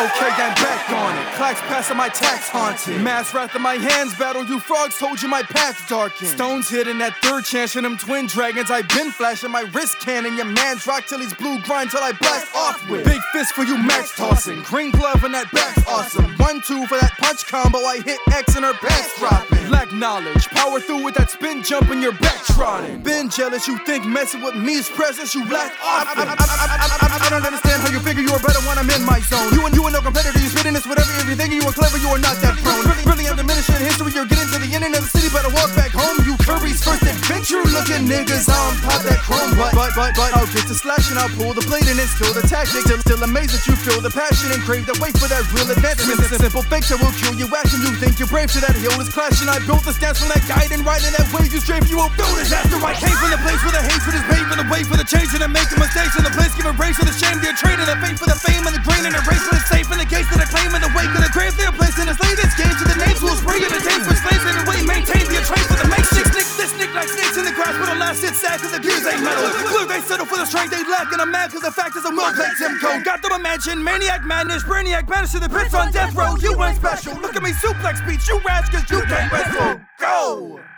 Okay, then back on it. Clacks passing my tax haunted. Mass wrath in my hands battle. You frogs told you my path darkened. Stones hitting that third chance and them twin dragons. i been flashing my wrist cannon. Your man's rock till he's blue grind till I blast off with. Big fist for you max tossing. Green glove and that back's awesome. One two for that punch combo. I hit X and her back's dropping. Lack knowledge. Power through with that spin jump and your back trotting. Been jealous. You think messing with me's presence. You lack off. I, I, I, I don't understand how you are better when I'm in my zone. You and you are no competitor. You spitting this whatever. If you think you are clever, you are not that prone. Really, really, I'm diminishing history. You're getting to the end of the city. Better walk back home. You Kirby's first adventure looking niggas. I'm pop that chrome. But, but, but, but, I'll get to slash and I'll pull the blade and it's still the tactic. Still, still amazed that you feel the passion and crave the wait for that real advancement. It's a simple fix that will kill you action. You think you're brave to that hill is clashing. I built the stance from that guide and riding that wave. You strafe, you won't feel disaster. I came from the place where the hate for this pain, for the way for the change and the making mistakes. In shame, the trade and the fate for the fame and the grain and the race for the safe and the gates that I claim in the wake of the grave. They're placed in this latest game to the names will spray the days for slaves in the way maintain the train for the make six nick this nick like snakes in the grass but last shit sad cause the views ain't metal. Blue they settle for the strength they lack and I'm mad cause the fact is a well played Simcoe. Got them a mansion, maniac madness, brainiac banished to the pits on death row. You ain't special. Look at me suplex beats, you rash cause you can't wrestle. Go!